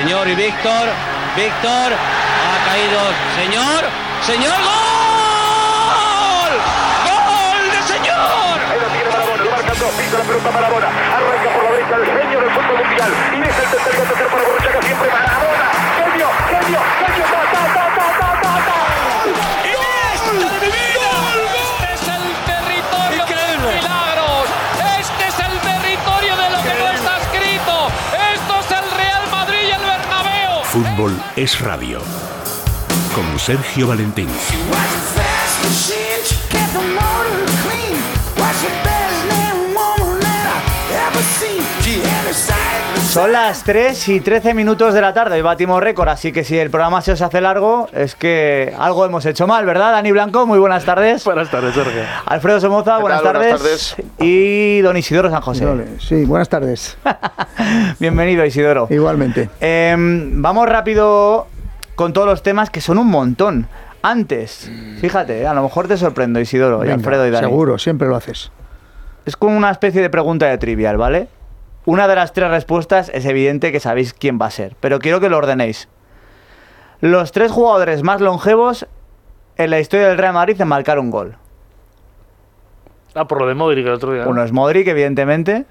Señor y Víctor, Víctor, ha caído, señor, señor, gol, gol de señor. Ahí lo tiene Marabona, lo marcan dos, pisa la pelota Marabona, arranca por la derecha el genio del fútbol mundial, y es el tercero, tercero para Borruchaga, siempre Marabona, genio, genio, genio, ta, ta, ta, ta, ta, ta, ta. Fútbol es radio. Con Sergio Valentín. Son las 3 y 13 minutos de la tarde y batimos récord, así que si el programa se os hace largo es que algo hemos hecho mal, ¿verdad? Dani Blanco, muy buenas tardes. Buenas tardes, Sergio. Alfredo Somoza, ¿Qué buenas tardes. Buenas tardes. Y don Isidoro San José. Sí, buenas tardes. Bienvenido, Isidoro. Igualmente. Em, vamos rápido con todos los temas que son un montón. Antes, fíjate, a lo mejor te sorprendo, Isidoro y Alfredo y Dani. Seguro, siempre lo haces. Es como una especie de pregunta de trivial, ¿vale? Una de las tres respuestas es evidente que sabéis quién va a ser, pero quiero que lo ordenéis. Los tres jugadores más longevos en la historia del Real Madrid en marcar un gol. Ah, por lo de Modric el otro día. ¿no? Uno es Modric, evidentemente,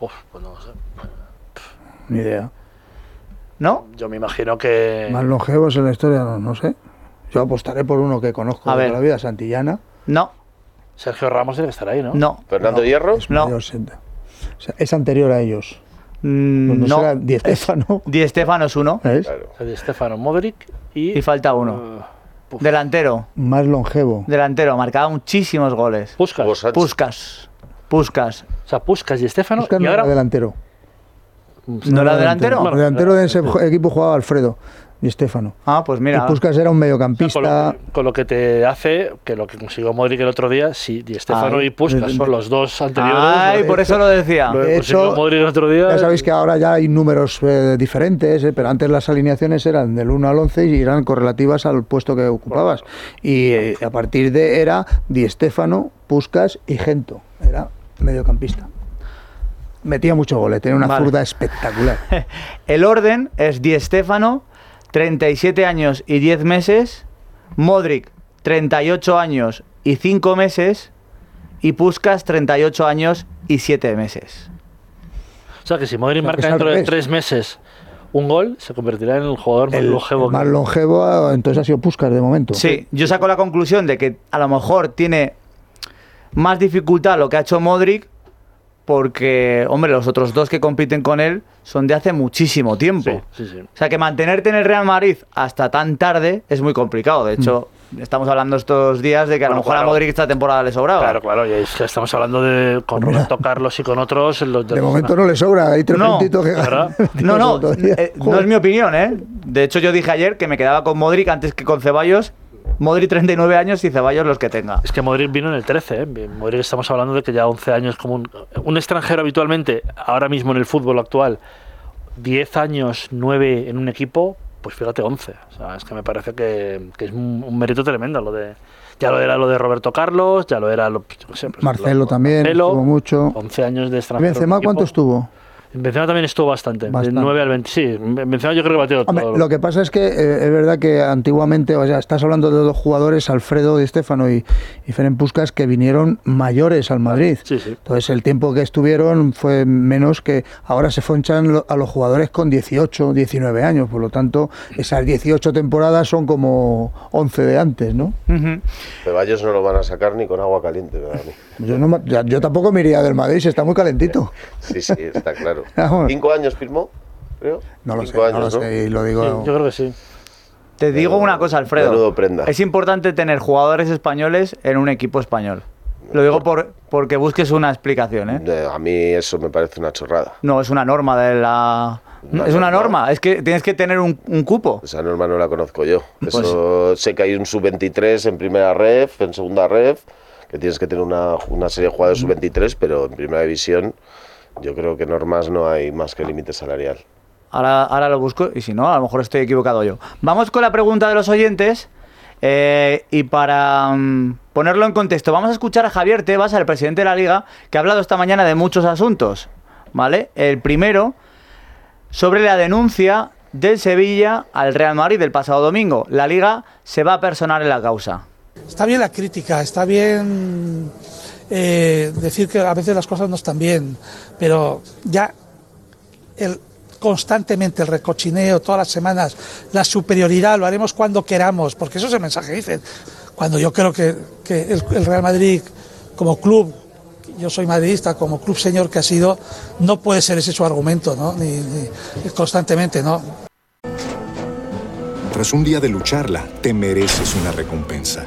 Uf, pues no sé. Ni idea. ¿no? Yo me imagino que. Más longevos en la historia, no, no sé. Yo apostaré por uno que conozco A de ver. la vida, Santillana. No, Sergio Ramos tiene que estar ahí, ¿no? no, Fernando Hierro. Es, No. O sea, es anterior a ellos. Mm, no, no. será Di Stéfano. Di Stéfano es uno ¿Ves? Claro. O sea, Di Stefano, Modric y. y falta uno. Puf. Delantero, Más longevo. delantero, marcaba muchísimos goles. Puskas. Puskas, Puskas. O sea, Puskas y Stefano. Buscar y no ahora. era delantero. ¿No era delantero? Bueno, delantero de ese equipo jugaba Alfredo Di Stéfano. Ah, pues mira. Y Puskas era un con, mediocampista. lo, con lo que te hace que lo que consiguió Modric el otro día, si Di Stefano Ay. y Puskas son los dos anteriores. Ay, por eso lo decía. lo De que consiguió hecho, Modric el otro día. Ya sabéis que ahora ya hay números eh, diferentes, eh, pero antes las alineaciones eran del 1 al 11 y eran correlativas al puesto que ocupabas. Y eh, a partir de era Di Stéfano, Puskas y Gento. Era mediocampista. Metía mucho goles, tenía una Vale. zurda espectacular. El orden es Di Stéfano, 37 años y 10 meses, Modric, 38 años y 5 meses, y Puskas, 38 años y 7 meses. O sea, que si Modric O sea, que marca dentro de revés. tres meses un gol, se convertirá en el jugador más El, longevo. el más longevo entonces ha sido Puskas de momento. Sí, yo saco la conclusión de que a lo mejor tiene más dificultad lo que ha hecho Modric, porque, hombre, los otros dos que compiten con él son de hace muchísimo tiempo. Sí, sí, sí. O sea que mantenerte en el Real Madrid hasta tan tarde es muy complicado. De hecho, estamos hablando estos días de que a lo Bueno, mejor claro. a Modric esta temporada le sobraba. Claro, claro, y es que estamos hablando de con mira. Roberto Carlos y con otros. Los De momento no le sobra, hay tres No, puntitos que ¿verdad? No, no, eh, no es mi opinión, ¿eh? De hecho, yo dije ayer que me quedaba con Modric antes que con Ceballos. Modric 39 años y Ceballos los que tenga. Es que Modric vino en el 13, ¿eh? Modric estamos hablando de que ya 11 años como un, un extranjero habitualmente, ahora mismo en el fútbol actual, 10 años, 9 en un equipo, pues fíjate 11. O sea, es que me parece que, que es un, un mérito tremendo lo de... Ya lo era lo de Roberto Carlos, ya lo era lo, yo sé, pues, Marcelo lo- también, Marcelo, estuvo mucho. 11 años de extranjero. en Benzema, ¿cuánto equipo. Estuvo? Benzema también estuvo bastante, Bastante. de 9 al 20. Sí, Benzema yo creo que batió Hombre, todo. lo que pasa es que eh, es verdad que antiguamente, o sea, estás hablando de dos jugadores, Alfredo Di Stéfano y, y Ferenc Puskas, que vinieron mayores al Madrid. Sí, sí. Entonces el tiempo que estuvieron fue menos que ahora se fonchan a los jugadores con 18, 19 años. Por lo tanto, esas 18 temporadas son como 11 de antes, ¿no? Ujú. Ceballos no lo van a sacar ni con agua caliente. mí. Yo, no yo tampoco me iría del Madrid, si está muy calentito. Sí, sí, está claro. Vamos. ¿Cinco años firmó? Creo. No lo sé, Cinco no lo años, ¿no? sé, y lo Sí, digo... yo creo que sí. Te digo una cosa, Alfredo. menudo prenda. Es importante tener jugadores españoles en un equipo español. Lo digo por, porque busques una explicación, ¿eh? A mí eso me parece una chorrada. No, es una norma de la, No, es una norma, es que tienes que tener un, un cupo. Esa norma no la conozco yo. Pues- Eso sé que hay un sub-23 en primera ref, en segunda ref, que tienes que tener una, una serie de jugadores sub-23, pero en primera división yo creo que normas no hay más que límite salarial. Ahora, ahora lo busco y si no, a lo mejor estoy equivocado yo. Vamos con la pregunta de los oyentes. eh, y para mm, ponerlo en contexto, vamos a escuchar a Javier Tebas, el presidente de la liga, que ha hablado esta mañana de muchos asuntos. ¿Vale? El primero, sobre la denuncia del Sevilla al Real Madrid del pasado domingo. La liga se va a personar en la causa. Está bien la crítica, está bien eh, decir que a veces las cosas no están bien, pero ya el, constantemente el recochineo, todas las semanas, la superioridad, lo haremos cuando queramos, porque eso es el mensaje que dicen. Cuando yo creo que, que el, Real Madrid como club, yo soy madridista, como club señor que ha sido, no puede ser ese su argumento, ¿no? Ni- constantemente, ¿no? Tras un día de lucharla, te mereces una recompensa,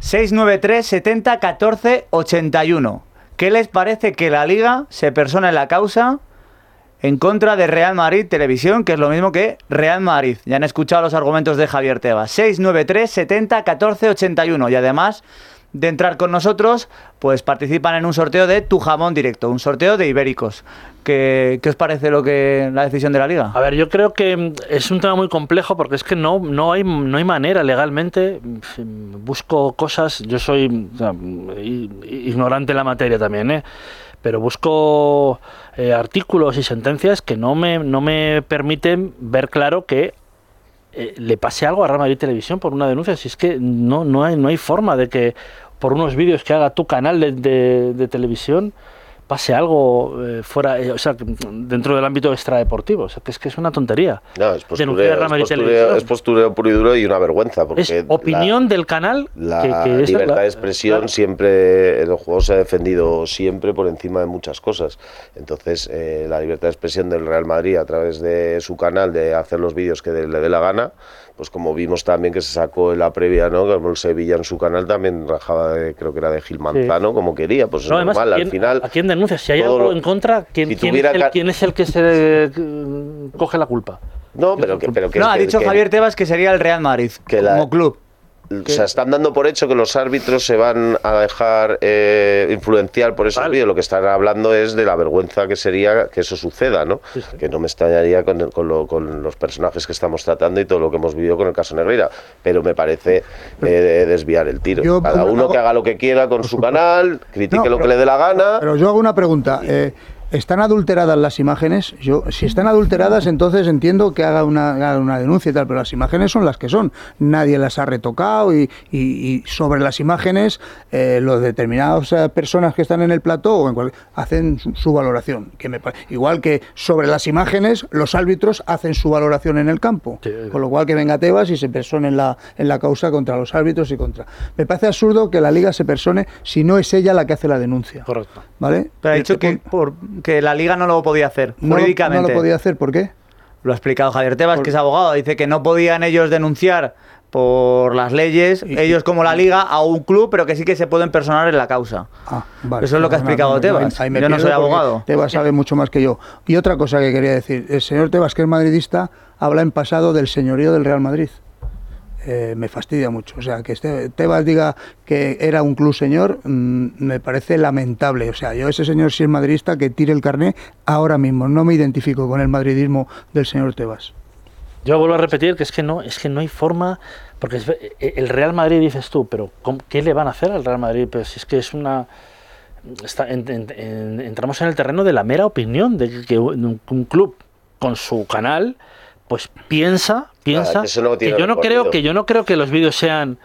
693 70 14 81. ¿Qué les parece que la liga se persona en la causa en contra de Real Madrid Televisión, que es lo mismo que Real Madrid? Ya han escuchado los argumentos de Javier Tebas. 693 70 14 81. Y además de entrar con nosotros, pues participan en un sorteo de tu jamón directo, un sorteo de ibéricos. ¿Qué, qué os parece lo que la decisión de la liga? A ver, yo creo que mm, es un tema muy complejo porque es que no, no, hay, no hay manera legalmente. mm, Busco cosas, yo soy ignorante en la materia también, ¿eh? pero busco eh, artículos y sentencias que no me, no me permiten ver claro que eh, le pase algo a Real Madrid Televisión por una denuncia. Si es que no, no, hay, no hay forma de que por unos vídeos que haga tu canal de, de- de televisión pase algo eh, fuera, eh, o sea, dentro del ámbito extradeportivo. O sea, que es que es una tontería. No, es Denunciar a postureo, es postureo, es postureo puro y duro y una vergüenza. Porque Es la- opinión del canal La que, que es libertad la- de expresión siempre, el juego se ha defendido siempre por encima de muchas cosas. Entonces, eh, la libertad de expresión del Real Madrid a través de su canal, de hacer los vídeos que le dé la gana, pues como vimos también que se sacó en la previa, ¿no? Como el Sevilla en su canal también rajaba, de- creo que era de Gil Manzano, como quería, pues es No, normal. ¿quién- Al final, ¿a quién denuncia? Si hay algo lo- en contra, ¿quién, si quién es el, quién es el que se coge la culpa? no, pero que, pero que, no, ha que- dicho que- Javier Tebas que sería el Real Madrid Que la- como O sea, están dando por hecho que los árbitros se van a dejar eh, influenciar por esos vídeos. Lo que están hablando es de la vergüenza que sería que eso suceda, ¿no? Que no me extrañaría con, el- con, lo- con los personajes que estamos tratando y todo lo que hemos vivido con el caso Negreira. Pero me parece eh, desviar el tiro. Yo- Cada uno hago- que haga lo que quiera con su canal, critique No, lo que le dé la gana. Pero yo hago una pregunta. eh, ¿Están adulteradas las imágenes? Yo, si están adulteradas, entonces entiendo que haga una, haga una denuncia y tal, pero las imágenes son las que son. Nadie las ha retocado y, y- y sobre las imágenes, eh, los determinadas eh, personas que están en el plató o en cual- hacen su, su valoración. Que me igual que sobre las imágenes, los árbitros hacen su valoración en el campo. Con lo cual que venga Tebas y se persone en la, en la causa contra los árbitros y contra. Me parece absurdo que la liga se persone si no es ella la que hace la denuncia. Correcto. ¿Vale? Pero ha Eh, dicho que, por- que la liga no lo podía hacer, no, jurídicamente. no lo podía hacer, ¿por qué? Lo ha explicado Javier Tebas, que es abogado. Dice que no podían ellos denunciar por las leyes, ellos como la liga, a un club, pero que sí que se pueden personar en la causa. Vale. Eso es lo que ha no, explicado no, Tebas. me Yo no soy abogado. Tebas sabe mucho más que yo. Y otra cosa que quería decir, el señor Tebas, que es madridista, habla en pasado del señorío del Real Madrid. Eh, me fastidia mucho. O sea, que este, Tebas diga que era un club señor, mm, me parece lamentable. O sea, yo ese señor si es madridista, que tire el carné ahora mismo. No me identifico con el madridismo del señor Tebas. Yo vuelvo a repetir que es que no, es que no hay forma, porque eh, el Real Madrid dices tú, pero ¿cómo- ¿qué le van a hacer al Real Madrid? Pues es que es una entramos en el terreno de la mera opinión de que un club con su canal pues piensa piensa que no yo no creo que yo no creo que los vídeos sean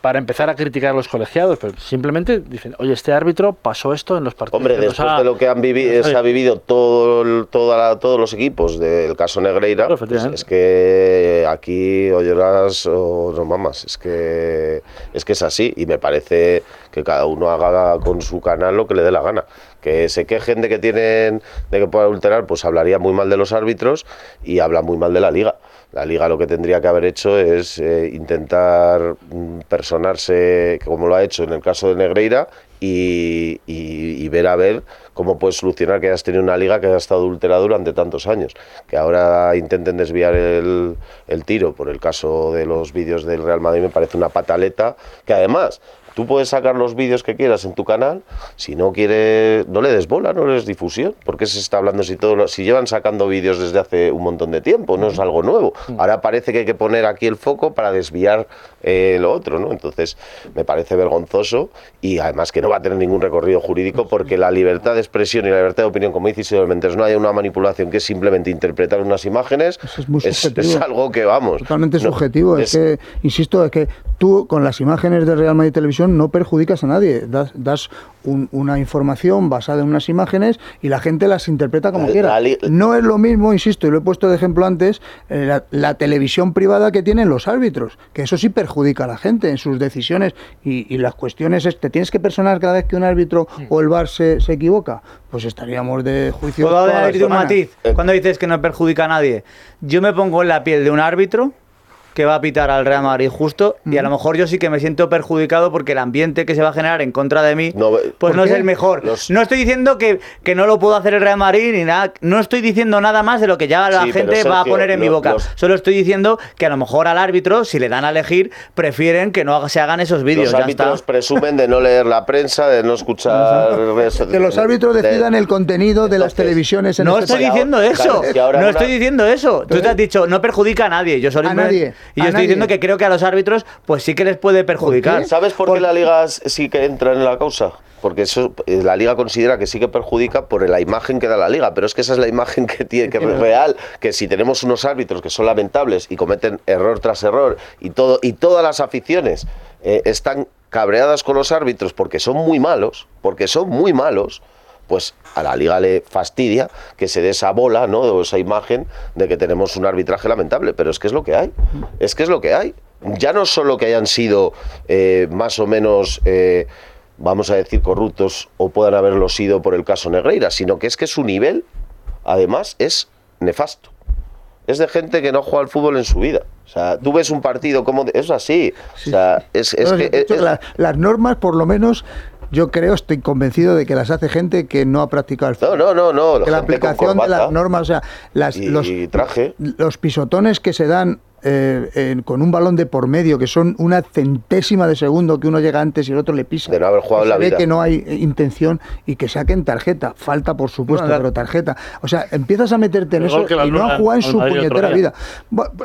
para empezar a criticar a los colegiados, pero simplemente dicen, oye, este árbitro pasó esto en los partidos. Hombre, después ha- de lo que han vivido, se ha vivido todo, toda la- todos los equipos del caso Negreira, Claro, pues es que aquí o lloras o no mamas. Es que, es que es así y me parece que cada uno haga con su canal lo que le dé la gana. Que se quejen de que tienen, de que puedan alterar, pues hablaría muy mal de los árbitros y habla muy mal de la liga. La liga lo que tendría que haber hecho es eh, intentar mm, personarse, como lo ha hecho en el caso de Negreira, y, ver a ver cómo puedes solucionar que hayas tenido una liga que haya estado adulterada durante tantos años. Que ahora intenten desviar el, el tiro por el caso de los vídeos del Real Madrid me parece una pataleta que además... Tú puedes sacar los vídeos que quieras en tu canal, si no quieres, no le des bola, no le des difusión, porque se está hablando si todo si llevan sacando vídeos desde hace un montón de tiempo, no es algo nuevo. Ahora parece que hay que poner aquí el foco para desviar eh, lo otro, ¿no? Entonces, me parece vergonzoso y además que no va a tener ningún recorrido jurídico porque la libertad de expresión y la libertad de opinión, como dice Isidoro, mientras no haya una manipulación que es simplemente interpretar unas imágenes, es muy es, es algo que vamos. Totalmente no, subjetivo. Es, que, insisto, es que tú con las imágenes de Real Madrid Televisión no perjudicas a nadie. Das, das un- una información basada en unas imágenes y la gente las interpreta como La- quiera. la No es lo mismo, insisto, y lo he puesto de ejemplo antes, eh, la, la televisión privada que tienen los árbitros, que eso sí perjudica a la gente en sus decisiones y, y las cuestiones es, ¿te tienes que personar cada vez que un árbitro o el VAR se, se equivoca? Pues estaríamos de juicio. ¿Puedo añadir un matiz? Cuando dices que no perjudica a nadie, yo me pongo en la piel de un árbitro que va a pitar al Real Madrid justo y a lo mejor yo sí que me siento perjudicado porque el ambiente que se va a generar en contra de mí pues ¿por no es el mejor. Los- No estoy diciendo que, que no lo puedo hacer el Real Madrid ni nada, no estoy diciendo nada más de lo que ya la Sí, gente va a poner en mi boca. los- Solo estoy diciendo que a lo mejor al árbitro, si le dan a elegir, prefieren que no se hagan esos vídeos. Los ya árbitros está. presumen de no leer la prensa, de no escuchar... Que los árbitros de- decidan el contenido de las televisiones en No este estoy país. diciendo eso. Claro, es que ahora no una- estoy diciendo eso. Tú te has dicho, no perjudica a nadie. Yo solo A nadie, Y yo estoy nadie. diciendo que creo que a los árbitros, pues sí que les puede perjudicar. ¿Sabes por, qué la liga sí que entra en la causa? Porque eso eh, la liga considera que sí que perjudica por la imagen que da la liga, pero es que esa es la imagen que tiene que es real, que si tenemos unos árbitros que son lamentables y cometen error tras error y todo y todas las aficiones eh, están cabreadas con los árbitros porque son muy malos, porque son muy malos, pues a la liga le fastidia que se dé esa bola, ¿no? O esa imagen de que tenemos un arbitraje lamentable, pero es que es lo que hay, es que es lo que hay. Ya no solo que hayan sido eh, más o menos, eh, vamos a decir, corruptos o puedan haberlo sido por el caso Negreira, sino que es que su nivel, además, es nefasto. Es de gente que no juega al fútbol en su vida. O sea, tú ves un partido como... de- es así. O sea, es, es No, que... es- la- las normas, por lo menos, yo creo, estoy convencido de que las hace gente que no ha practicado el fútbol. No, no, no, no. que la gente con aplicación de las normas, o sea, las, y, los, y traje. los pisotones que se dan eh, en- con un balón de por medio, que son una centésima de segundo que uno llega antes y el otro le pisa. De no haber jugado la ve vida. que no hay eh, intención y que saquen tarjeta. Falta, por supuesto, pero tarjeta. O sea, empiezas a meterte en El eso y no a anulan jugar en su puñetera vida.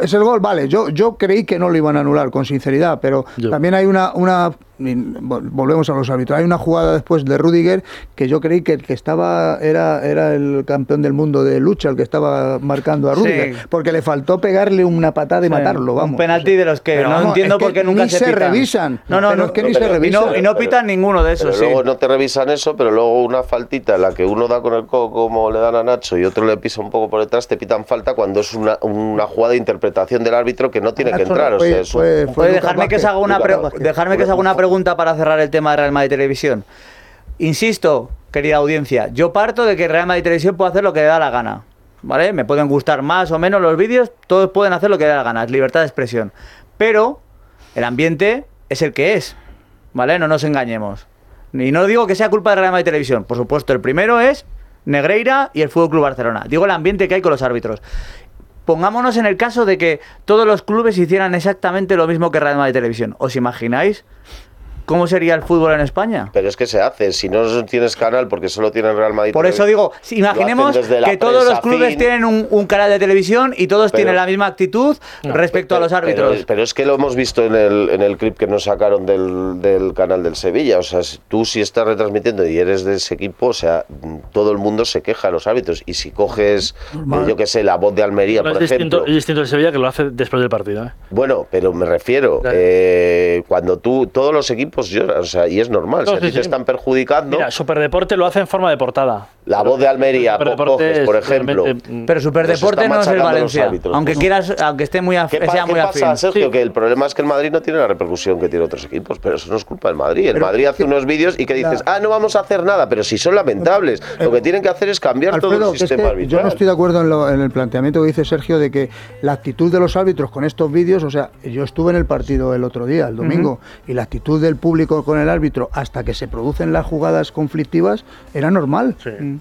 Es el gol, vale. Yo, yo creí que no lo iban a anular, con sinceridad, pero Yo. también hay una, una vol- volvemos a los árbitros. Hay una jugada después de Rudiger que yo creí que el que estaba era, era el campeón del mundo de lucha, el que estaba marcando a Sí. Rudiger, porque le faltó pegarle una patada y matarlo, Un vamos. penalti de los que Pero no vamos, entiendo es que por qué nunca ni se, se pitan. revisan. No, no, no. es que ni se y revisan. no, y no Pero- pitan ninguno de Pero esos, sí. luego no te revisan eso, pero luego una faltita en la que uno da con el codo como le dan a Nacho y otro le pisa un poco por detrás, te pitan falta cuando es una, una jugada de interpretación del árbitro que no tiene que entrar. no o sea, fue- es un- fue- fue dejarme que os haga una, dejarme que os haga una pregunta para cerrar el tema de Real Madrid Televisión. Insisto, querida audiencia, yo parto de que Real Madrid Televisión puede hacer lo que le da la gana. ¿Vale? Me pueden gustar más o menos los vídeos, todos pueden hacer lo que le da la gana, es libertad de expresión. Pero el ambiente es el que es. ¿Vale? No nos engañemos. Y no digo que sea culpa de Real Madrid Televisión. Por supuesto, el primero es Negreira y el Fútbol Club Barcelona. Digo el ambiente que hay con los árbitros. Pongámonos en el caso de que todos los clubes hicieran exactamente lo mismo que Real Madrid Televisión. ¿Os imagináis ¿cómo sería el fútbol en España? Pero es que se hace, si no tienes canal porque solo tienen Real Madrid. Por eso digo, si imaginemos que todos los clubes fin. tienen un, un canal de televisión y todos Pero- tienen la misma actitud respecto a los árbitros. Pero, pero es que lo hemos visto en el, en el clip que nos sacaron del, del canal del Sevilla. O sea, si- tú si estás retransmitiendo y eres de ese equipo, o sea, todo el mundo se queja de los árbitros. Y si coges, eh, yo qué sé, la voz de Almería, No, por es, distinto, ejemplo. es distinto el Sevilla que lo hace después del partido. ¿eh? Bueno, pero me refiero, eh, cuando tú, todos los equipos lloran, o sea, y es normal, No, si a sí, ti te están perjudicando, Mira, Superdeporte lo hace en forma de portada. la voz de Almería, coges, por es ejemplo. mm, Pero Superdeporte no es el Valencia. Aunque Pues- quieras, aunque esté muy af- ¿Qué, pa- sea qué muy pasa, afín. Sergio? Que el problema es que el Madrid no tiene la repercusión que tiene otros equipos, pero eso no es culpa del Madrid. El Pero Madrid hace unos vídeos y que dices, la- ah, no vamos a hacer nada, pero si son lamentables. Lo que tienen que hacer es cambiar todo el es sistema que arbitral. yo no estoy de acuerdo en, lo- en el planteamiento que dice Sergio de que la actitud de los árbitros con estos vídeos, o sea, yo estuve en el partido el otro día, el domingo, y la actitud del público con el árbitro hasta que se producen las jugadas conflictivas era normal.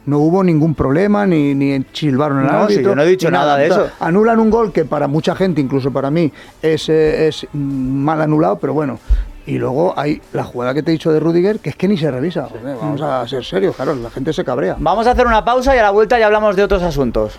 No hubo ningún problema, ni, ni chilbaron al No, árbitro. yo no he dicho nada de eso. Anulan un gol que para mucha gente, incluso para mí, es, eh, es mm, mal anulado, pero bueno. Y luego hay la jugada que te he dicho de Rudiger, que es que ni se revisa. Joder, vamos a ser serios, claro, la gente se cabrea. Vamos a hacer una pausa y a la vuelta ya hablamos de otros asuntos.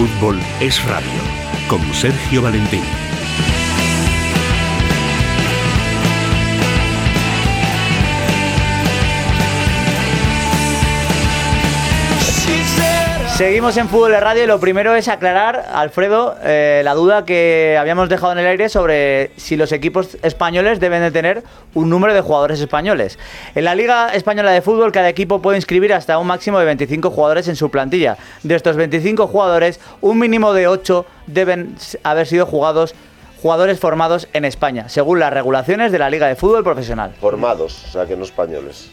Fútbol es radio. Con Sergio Valentín. Seguimos en Fútbol de Radio y lo primero es aclarar, Alfredo, eh, la duda que habíamos dejado en el aire sobre si los equipos españoles deben de tener un número de jugadores españoles. En la Liga Española de Fútbol cada equipo puede inscribir hasta un máximo de 25 jugadores en su plantilla. De estos 25 jugadores, un mínimo de 8 deben haber sido jugados jugadores formados en España, según las regulaciones de la Liga de Fútbol Profesional. Formados, o sea, que no españoles.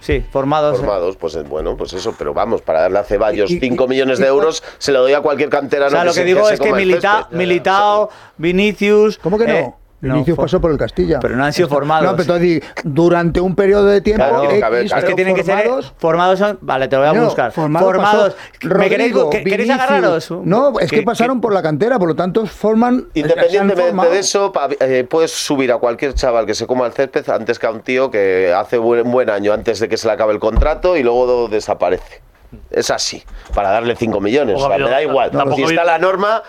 Sí, formados. Formados, pues eh, bueno, pues eso, pero vamos, para darle a Ceballos Y- y- 5 millones de euros, se lo doy a cualquier canterano. O sea, lo que digo es que. Militao, Vinicius... ¿Cómo que no? eh, Vinicius for- pasó por el Castilla. Pero no han sido formados. No, pero entonces durante un periodo de tiempo. Claro, X, Es que tienen que ser formados, formados son, vale, te lo voy a no, buscar. Formado formados. pasó ¿Me queréis, ¿Queréis agarraros? No, es que, Que- pasaron que- por la cantera, por lo tanto forman. Independientemente formado. de eso, pa- eh, puedes subir a cualquier chaval que se coma el césped antes que a un tío que hace buen, buen año antes de que se le acabe el contrato y luego desaparece. Es así, para darle 5 millones. O sea, me da igual. si está la norma,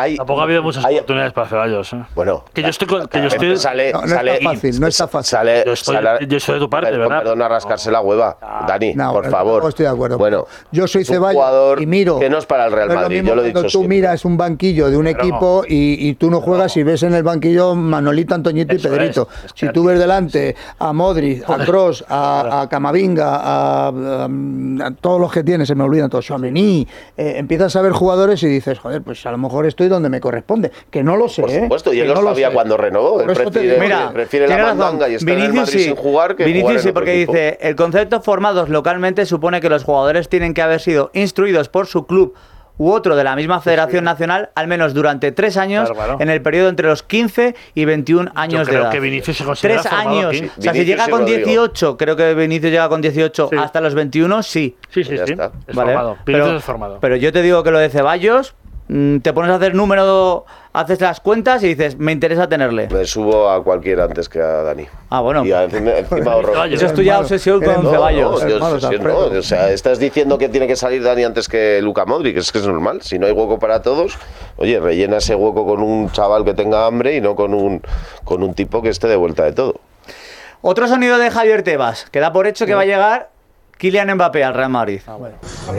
hay. Tampoco ha habido muchas hay- oportunidades para Ceballos. ¿eh? Bueno, Que yo estoy con- que yo estoy- Sale, No, no sale- está fácil, no está fácil. Sale, Yo estoy- sale- yo estoy de tu parte, ¿verdad? Perdón, a rascarse la hueva. Dani, No, por favor. no estoy de acuerdo. Bueno, Yo soy Ceballos y miro. Que no es para el Real Madrid, mismo yo lo he cuando dicho tú siempre. miras un banquillo de un Pero equipo y, y tú no juegas y ves en el banquillo Manolito, Antoñito y Pedrito. es, es si tú ves delante a Modric, a Kroos, a, a Camavinga, a, a- a todos los que tienes, se me olvidan todos, Chouameni, eh, empiezas a ver jugadores y dices, joder, pues a lo mejor estoy donde me corresponde. Que no lo sé, Por ¿eh? supuesto, y él lo no sabía sé. cuando renovó. Él prefiere. Mira, prefiere la mandanga y estar en el Vinicius Madrid sí. sin jugar que Vinicius jugar en sí, porque equipo. dice, el concepto formados localmente supone que los jugadores tienen que haber sido instruidos por su club u otro de la misma Federación Nacional al menos durante tres años Claro, claro. en el periodo entre los 15 y 21 años de creo edad. que Vinicius se considera Tres formado años. aquí. O sea, si llega con Rodrigo. 18, creo que Vinicius llega con 18 hasta los 21, sí. Sí, sí, sí. está. Es Vale, formado. pero, es formado. pero yo te digo que lo de Ceballos, te pones a hacer número, haces las cuentas y dices, me interesa tenerle. Me subo a cualquiera antes que a Dani. Ah, bueno. Y encima, encima ahorro. Eso es tuya obsesión con No, Ceballos. no, yo Hermanos obsesión no. O sea, estás diciendo que tiene que salir Dani antes que Luca Modric, es que es normal. Si no hay hueco para todos, oye, rellena ese hueco con un chaval que tenga hambre y no con un, con un tipo que esté de vuelta de todo. Otro sonido de Javier Tebas, que da por hecho que va a llegar Kylian Mbappé al Real Madrid.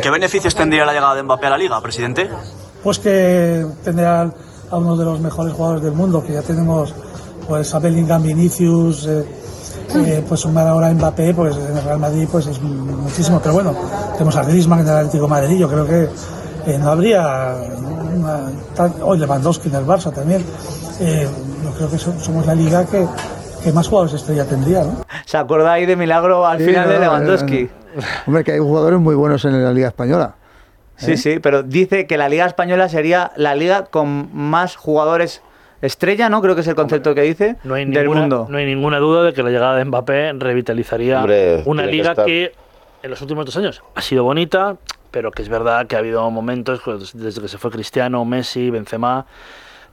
¿Qué beneficios tendría la llegada de Mbappé a la liga, presidente? Pues que tendrá a uno de los mejores jugadores del mundo, que ya tenemos pues a Bellingham, Vinicius, eh, eh, pues sumar ahora a Mbappé, pues en el Real Madrid pues es muchísimo, pero bueno, tenemos a Griezmann en el Atlético de Madrid, yo creo que eh, no habría una, tal- hoy Lewandowski en el Barça también, Eh, yo creo que so- somos la liga que, que más jugadores estrella tendría, ¿no? ¿Se acuerda ahí de milagro al Sí, final no, de no, Lewandowski? Hombre, que hay jugadores muy buenos en la Liga Española. Sí, sí, pero dice que la Liga Española sería la liga con más jugadores estrella, ¿no? Creo que es el concepto que dice, No hay, del ninguna, mundo. no hay ninguna duda de que la llegada de Mbappé revitalizaría Hombre, una que liga estar. que en los últimos dos años ha sido bonita, pero que es verdad que ha habido momentos, pues, desde que se fue Cristiano, Messi, Benzema,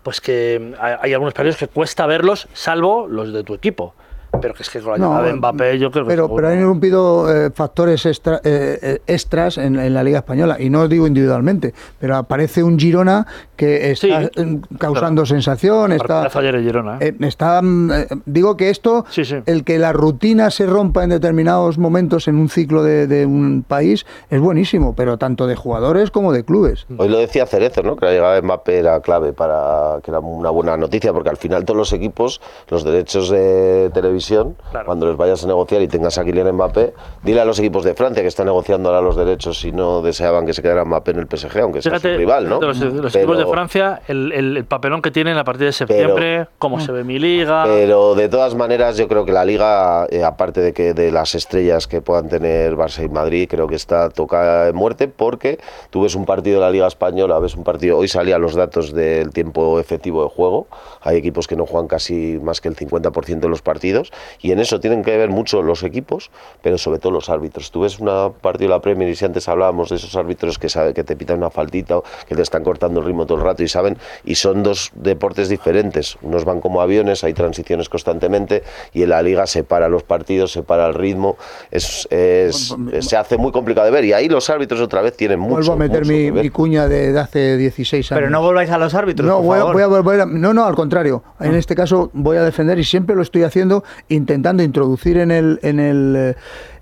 pues que hay, hay algunos partidos que cuesta verlos, salvo los de tu equipo. Pero que es que con la No, llegada de Mbappé yo creo que Pero, pero han irrumpido eh, factores extra- eh, eh, extras en, en la Liga Española, y no digo individualmente, pero aparece un Girona que está Sí, causando claro. sensación, está, ayer Girona, está, mm, eh, digo que esto, Sí, sí. el que la rutina se rompa en determinados momentos en un ciclo de, de un país es buenísimo, pero tanto de jugadores como de clubes. Hoy lo decía Cerezo, ¿no? Que la llegada de Mbappé era clave para que era una buena noticia, porque al final todos los equipos, los derechos de televisión, Claro. cuando les vayas a negociar y tengas a Kylian Mbappé, dile a los equipos de Francia que están negociando ahora los derechos si no deseaban que se quedara Mbappé en el PSG, aunque sea Fíjate, su rival, ¿no? los, los Pero- equipos de Francia, el, el- el papelón que tienen a partir de septiembre, cómo se ve mi liga. Pero de todas maneras, yo creo que la liga, eh, aparte de que de las estrellas que puedan tener Barça y Madrid, creo que está tocada de muerte porque tú ves un partido de la Liga Española, ves un partido, hoy salían los datos del tiempo efectivo de juego, hay equipos que no juegan casi más que el 50% de los partidos y en eso tienen que ver mucho los equipos, pero sobre todo los árbitros. Tú ves un partido de la Premier y si antes hablábamos de esos árbitros que saben que te pitan una faltita o que te están cortando el ritmo todo el rato y saben, y son dos deportes diferentes. Unos van como aviones, hay transiciones constantemente y en la liga se para los partidos, se para el ritmo, es, es- se hace muy complicado de ver y ahí los árbitros otra vez tienen mucho. Vuelvo a meter mi, mi cuña de, de hace 16 años. Pero no volváis a los árbitros, No, por voy a, favor. voy a volver a- no, no, al contrario. En este caso voy a defender y siempre lo estoy haciendo intentando introducir en el en el eh,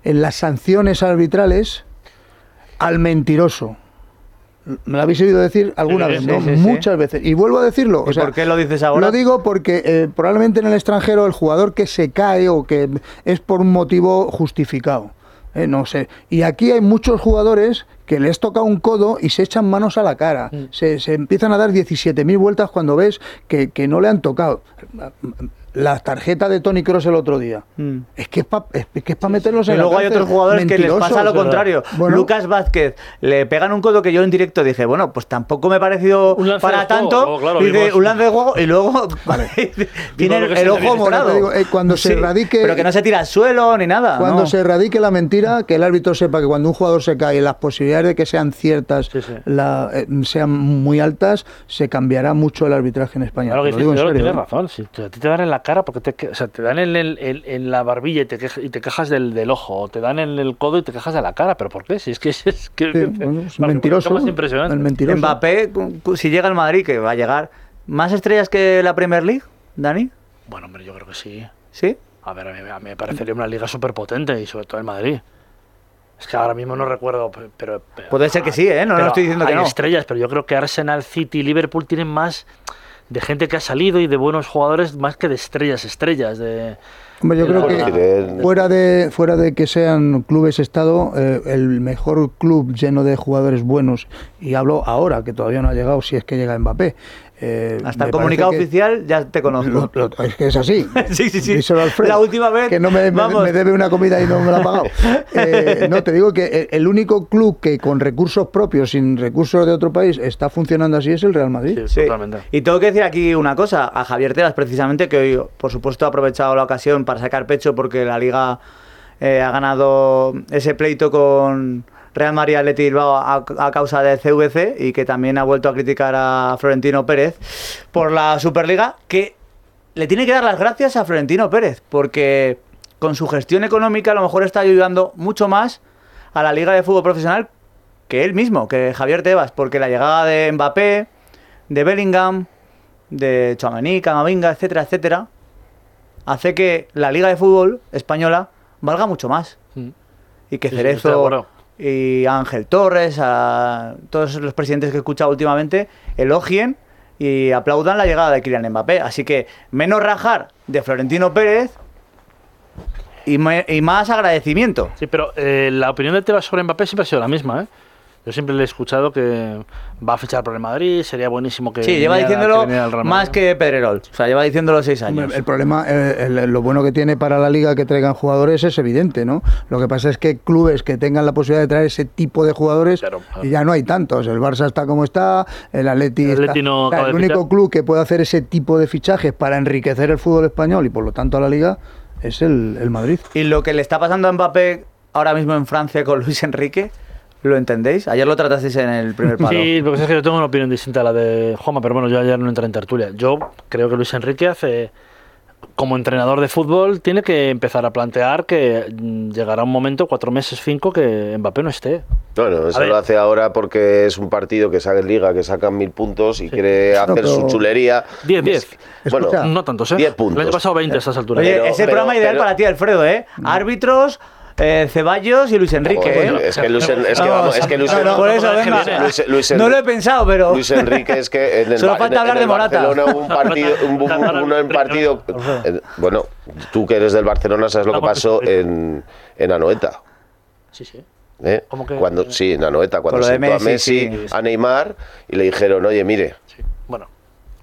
en las sanciones arbitrales al mentiroso. Me lo habéis oído decir alguna Sí, vez, sí, ¿no? sí, sí. Muchas veces. Y vuelvo a decirlo. ¿Y o sea, por qué lo dices ahora? Lo digo porque eh, probablemente en el extranjero el jugador que se cae o que es por un motivo justificado. eh, no sé. Y aquí hay muchos jugadores que les toca un codo y se echan manos a la cara. Mm. Se, se empiezan a dar 17.000 vueltas cuando ves que, que no le han tocado. La tarjeta de Tony Cross el otro día. Mm. Es que es para es que es pa meterlos Y en luego hay otros jugadores que les pasa lo contrario. Bueno. Lucas Vázquez le pegan un codo que yo en directo dije, bueno, pues tampoco me ha parecido para tanto. claro, dice, un lance de juego y luego tiene el, ojo morado. Digo, eh, cuando se erradique- Pero que no se tira al suelo ni nada. Cuando no. se erradique la mentira, que el árbitro sepa que cuando un jugador se cae, las posibilidades de que sean ciertas, la- eh, sean muy altas, se cambiará mucho el arbitraje en España. Claro que Lo digo en serio, tienes ¿eh? razón. Si te- a ti te dan en la cara, porque te, que- o sea, te dan en, el- en- en la barbilla y te, quejas, y te quejas del, del ojo, o te dan en el codo y te quejas de la cara. ¿Pero por qué? Si es que es, que, Sí, bueno, es Vale, mentiroso. ¿cómo es impresionante. El mentiroso. Mbappé, si llega al Madrid, que va a llegar, ¿más estrellas que la Premier League, Dani? Bueno, hombre, yo creo que sí. ¿Sí? A ver, a mí, a mí me parecería una liga súper potente y sobre todo el Madrid. Es que ahora mismo no recuerdo, pe- pero... pero- Puede ser que sí, ¿eh? No, no estoy diciendo que hay no. estrellas, pero yo creo que Arsenal, City y Liverpool tienen más de gente que ha salido y de buenos jugadores más que de estrellas, estrellas. De, Hombre, yo creo que fuera de, fuera de que sean clubes Estado, eh, el mejor club lleno de jugadores buenos, y hablo ahora, que todavía no ha llegado, si es que llega Mbappé. Eh, Hasta el comunicado que- oficial ya te conozco. Lo- lo- es que es así. Sí, sí, sí. Díselo a Alfredo, La última vez, Que no me, me- debe una comida y no me la ha pagado. Eh, no, te digo que el- el único club que con recursos propios, sin recursos de otro país, está funcionando así es el Real Madrid. Sí, Sí. totalmente. Y tengo que decir aquí una cosa, a Javier Teras precisamente, que hoy, por supuesto, ha aprovechado la ocasión para sacar pecho porque la Liga eh, ha ganado ese pleito con Real Madrid Atleti Bilbao a, a causa del CVC y que también ha vuelto a criticar a Florentino Pérez por la Superliga, que le tiene que dar las gracias a Florentino Pérez, porque con su gestión económica a lo mejor está ayudando mucho más a la Liga de Fútbol Profesional que él mismo, que Javier Tebas, porque la llegada de Mbappé, de Bellingham, de Chouameni, Camavinga, etcétera, etcétera, hace que la Liga de Fútbol española valga mucho más. Mm. Y que Cerezo y Ángel Torres, a todos los presidentes que he escuchado últimamente, elogien y aplaudan la llegada de Kylian Mbappé. Así que menos rajar de Florentino Pérez y, y más agradecimiento. Sí, pero eh, la opinión de Tebas sobre Mbappé siempre ha sido la misma, ¿eh? Yo siempre le he escuchado que va a fichar por el Madrid, sería buenísimo que. Sí, lleva diciéndolo que viniera al Real más que Pedrerol. O sea, lleva diciéndolo seis años. El problema, eh, el- lo bueno que tiene para la liga que traigan jugadores es evidente, ¿no? Lo que pasa es que clubes que tengan la posibilidad de traer ese tipo de jugadores Claro, claro. y ya no hay tantos. El Barça está como está, el Atleti, El está- Atleti no o sea, acaba el de único fichar. club que puede hacer ese tipo de fichajes para enriquecer el fútbol español y por lo tanto a la liga es el, el Madrid. Y lo que le está pasando a Mbappé ahora mismo en Francia con Luis Enrique, ¿lo entendéis? Ayer lo tratasteis en el primer palo. Sí, lo que es que yo tengo una opinión distinta a la de Juanma, pero bueno, yo ayer no entré en tertulia. Yo creo que Luis Enrique hace, como entrenador de fútbol, tiene que empezar a plantear que mm, llegará un momento, cuatro meses, cinco, que Mbappé no esté. Bueno, eso ver. lo hace ahora porque es un partido que saca en liga, que sacan mil puntos y quiere hacer pero- su chulería. 10, 10. Bueno, Escucha, No tantos, ¿eh? 10 puntos. El año pasado 20 a estas alturas. Oye, Pero- es el pero- programa ideal pero- para ti, Alfredo, ¿eh? Árbitros, eh, Ceballos y Luis Enrique, ¿eh? es que Luis, es que no, no, por eso, no, venga. Luis- Luis- Luis no Enrique- lo he pensado, pero... Luis Enrique es que en el, Solo falta en- hablar en de Morata. Barcelona hubo un partido, un, un- un- un partido eh, bueno, tú que eres del Barcelona sabes lo que pasó en, en Anoeta. Sí, sí. ¿eh? ¿Cómo que- Cuando, sí, en Anoeta, cuando sentó a Messi, Messi, sí. a Neymar y le dijeron, oye, mire,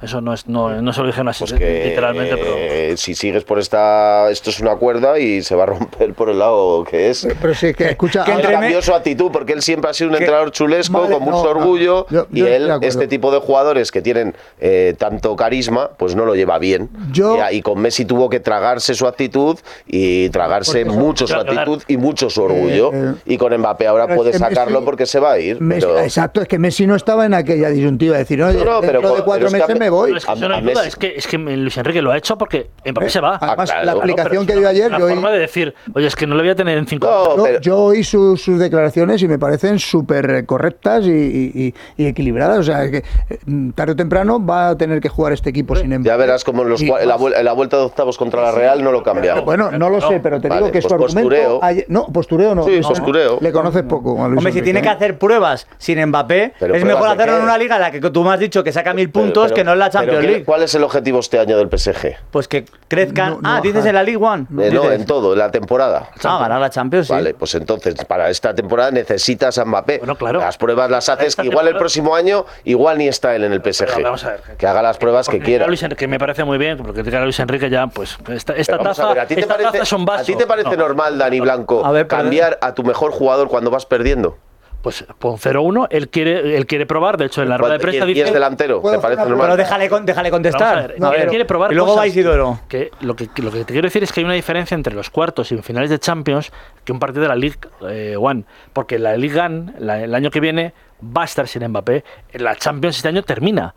eso no, es, no, no se lo dijeron así, pues que literalmente, pero... eh, si sigues por esta, esto es una cuerda y se va a romper por el lado que es. Pero sí, que escucha, que su actitud porque él siempre ha sido un Que- entrenador chulesco, Vale, con mucho no, no, orgullo, yo- y yo él, este tipo de jugadores que tienen eh, tanto carisma, pues no lo lleva bien. Yo- y, con Messi tuvo que tragarse su actitud y tragarse mucho su actitud y mucho su orgullo. Eh, eh, y con Mbappé ahora puede sacarlo Messi- porque se va a ir. Messi- pero- exacto, es que Messi no estaba en aquella disyuntiva de decir, No, no, pero dentro de cuatro meses me voy. No, es que A- no a hay duda, es que, es que Luis Enrique lo ha hecho porque Mbappé se va. Además, Ah, claro. la No, Pero que dio ayer, La yo forma de decir, oye, es que no le voy a tener en cinco No, Yo, pero- yo oí sus, sus declaraciones y me parecen súper correctas y, y- y- y equilibradas. O sea, que eh, tarde o temprano va a tener que jugar este equipo sin embargo. ya verás como en, los, en la, vuel- en la vuelta de octavos contra la Real no lo cambia. Bueno, no lo sé, pero te Vale, digo que pues su argumento. postureo. ayer- no, postureo no. Sí, no, postureo. Le conoces poco. a Luis Hombre, si tiene ¿eh? que hacer pruebas sin Mbappé, es mejor ¿pruebas de hacerlo en una liga en la que tú me has dicho que saca mil puntos que no en la pero Champions ¿qué- League. ¿Cuál es el objetivo este año del PSG? Pues que crezcan. No, no ah, dices en la League One. Eh, no, en todo, en la temporada. Ah, ganar la Champions, sí. Vale, pues entonces para esta temporada necesitas a Mbappé. Bueno, claro. Las pruebas las haces que igual el próximo año igual ni está él en el PSG. Pero vamos a ver, que haga las pruebas que quiera. Luis Enrique me parece muy bien, porque a Luis Enrique ya, pues, esta, esta Vamos a taza, ver, ¿a ti esta parece, taza. ¿a ti te parece No, normal, Dani Blanco, A ver, perdón. cambiar a tu mejor jugador cuando vas perdiendo? Pues pon 0-1, él quiere, él quiere probar, de hecho en la rueda de prensa y, y dice... es delantero, ¿Puedo ¿te parece normal? Pero déjale, con- déjale contestar. a ver, A él ver. quiere probar y luego va Isidoro. Que lo, que lo que te quiero decir es que hay una diferencia entre los cuartos y finales de Champions que un partido de la League eh, One. Porque la League One, la- el año que viene, va a estar sin Mbappé. En la Champions este año termina.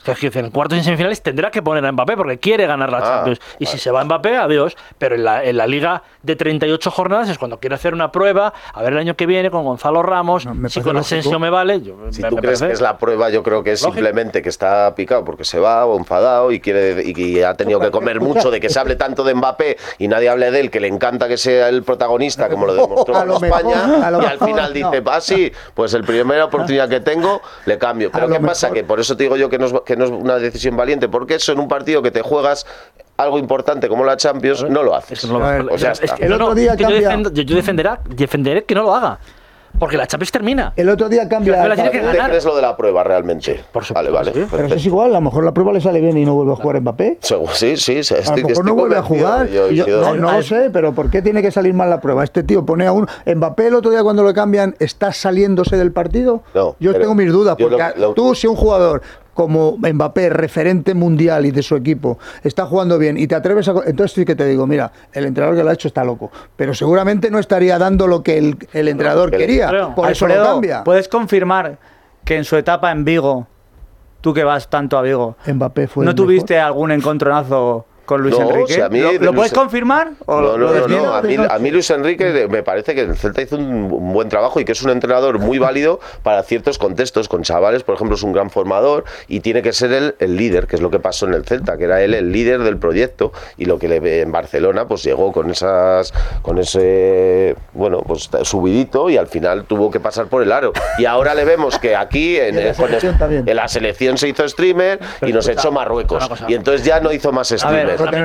O sea, es que en cuartos y semifinales tendrá que poner a Mbappé porque quiere ganar la Ah, Champions. Y si se va Mbappé, adiós. Pero en la, en la liga de 38 jornadas es cuando quiere hacer una prueba, a ver el año que viene con Gonzalo Ramos, No, si con. Asensio me vale. Yo, Si me- tú me crees parece- que es la prueba, yo creo que es Lógico. simplemente que está picado porque se va o enfadado y quiere y ha tenido que comer mucho de que se hable tanto de Mbappé y nadie hable de él, que le encanta que sea el protagonista, como lo demostró A mejor, España, a y al final dice, no. ah, sí, pues el primera oportunidad que tengo le cambio. Pero A ¿qué pasa? mejor. Que por eso te digo yo que no es, que no es una decisión valiente, porque eso en un partido que te juegas algo importante como la Champions, no lo haces. No lo- A ver, ya es está. que El otro no, día yo, cambia- defendo- yo- yo defenderá- defenderé que no lo haga. Porque la Champions termina. El otro día cambia. la tiene que ¿Te ganar. crees lo de la prueba realmente? Por supuesto, Vale, vale. sí. Pero eso es igual, a lo mejor la prueba le sale bien y no vuelve a jugar Mbappé. Sí, sí, sí, A estoy, lo mejor estoy no vuelve a jugar. Yo- Y yo- yo- no no lo sé, pero ¿por qué tiene que salir mal la prueba? Este tío pone a un. Mbappé el otro día cuando lo cambian, ¿está saliéndose del partido? No, yo pero tengo mis dudas, porque lo- lo- tú, si un jugador como Mbappé, referente mundial y de su equipo, está jugando bien y te atreves a. Entonces sí que te digo, mira, el entrenador que lo ha hecho está loco. Pero seguramente no estaría dando lo que el, el entrenador quería. Por eso lo cambia. ¿puedes confirmar que en su etapa en Vigo, tú que vas tanto a Vigo, Mbappé fue. ¿no tuviste algún encontronazo con Luis No, Enrique? si a mí ¿Lo, de lo Luis- puedes confirmar? ¿O No, lo no, no, no. A mí, a mí Luis Enrique me parece que el Celta hizo un, buen trabajo y que es un entrenador muy válido para ciertos contextos. Con chavales, por ejemplo, es un gran formador y tiene que ser él el líder, que es lo que pasó en el Celta, que era él el líder del proyecto y lo que le, en Barcelona pues llegó con esas con ese bueno pues subidito y al final tuvo que pasar por el aro y ahora le vemos que aquí en, En la selección también. en la selección se hizo streamer y nos echó Marruecos y entonces ya no hizo más ver, Una una-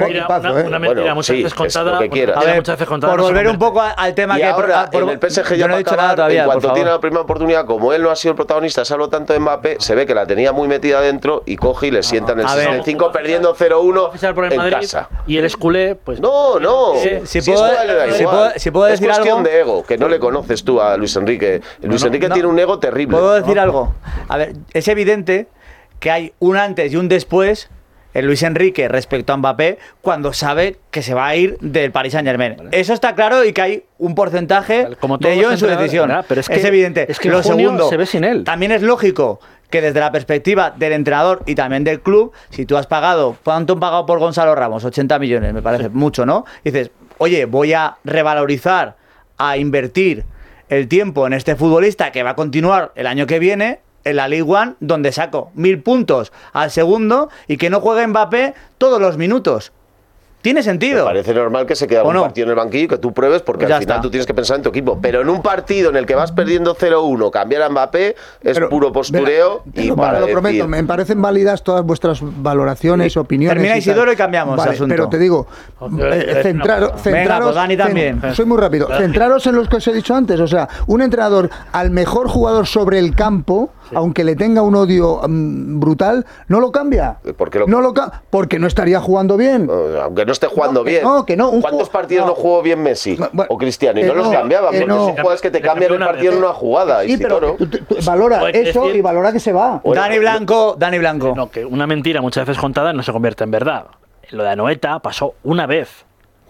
¿eh? una mentira Bueno, muchas sí, veces es contada. lo que una mentira ver, muchas veces contada por no volver un poco al tema y que... ahora por- en el PSG yo ya no he dicho acabar, nada todavía, en cuanto tiene la primera oportunidad, como él no ha sido el protagonista, se habló tanto de Mbappé, se ve que la tenía muy metida dentro y coge y le sienta en el A ver. 65 perdiendo 0-1 fichar por el en casa. y el esculé, pues No, no. Si puedo- eso a él le da si igual. puedo- si puedo es decir cuestión algo. de ego, que no le conoces tú a Luis Enrique. Luis Enrique tiene un ego terrible. ¿Puedo decir algo? A ver, es evidente que hay un antes y un después Luis Enrique respecto a Mbappé cuando sabe que se va a ir del Paris Saint Germain. Eso está claro y que hay un porcentaje Como de ello en su decisión. Pero es es, que- evidente. es que Lo segundo, se ve sin él. también es lógico que desde la perspectiva del entrenador y también del club, si tú has pagado, ¿cuánto han pagado por Gonzalo Ramos? 80 millones, me parece mucho, ¿no? Y dices, oye, voy a revalorizar, a invertir el tiempo en este futbolista que va a continuar el año que viene en la League One, donde saco mil puntos al segundo y que no juegue Mbappé todos los minutos. Tiene Me sentido. parece normal que se quede ¿O un no? partido en el banquillo y que tú pruebes porque Pues ya al final está. tú tienes que pensar en tu equipo. Pero en un partido en el que vas perdiendo 0-1, cambiar a Mbappé es Pero, puro postureo y lo, para te lo decir- prometo, me parecen válidas todas vuestras valoraciones, opiniones. Termina. Isidoro y cambiamos Vale, asunto. Pero te digo, eh. Venga, centraros. pues Dani también. cen- soy muy rápido. Centraros en los que os he dicho antes. O sea, un entrenador al mejor jugador sobre el campo, aunque le tenga un odio mm, brutal, no lo cambia. ¿Por qué lo- No lo ca- porque no estaría jugando bien. Eh, Aunque no esté jugando No, que bien. no, que no, un ¿Cuántos partidos no. no, jugó bien Messi bueno, o Cristiano? Y no, los no, cambiaban, que porque no. son jugadores que te cambian el partido en vez. una jugada. Sí, pero Isidoro. tú- tú- tú valora que eso decir- y valora que se va. Bueno, Dani Blanco, Dani Blanco. No, que una mentira muchas veces contada no se convierte en verdad. Lo de Anoeta pasó una vez.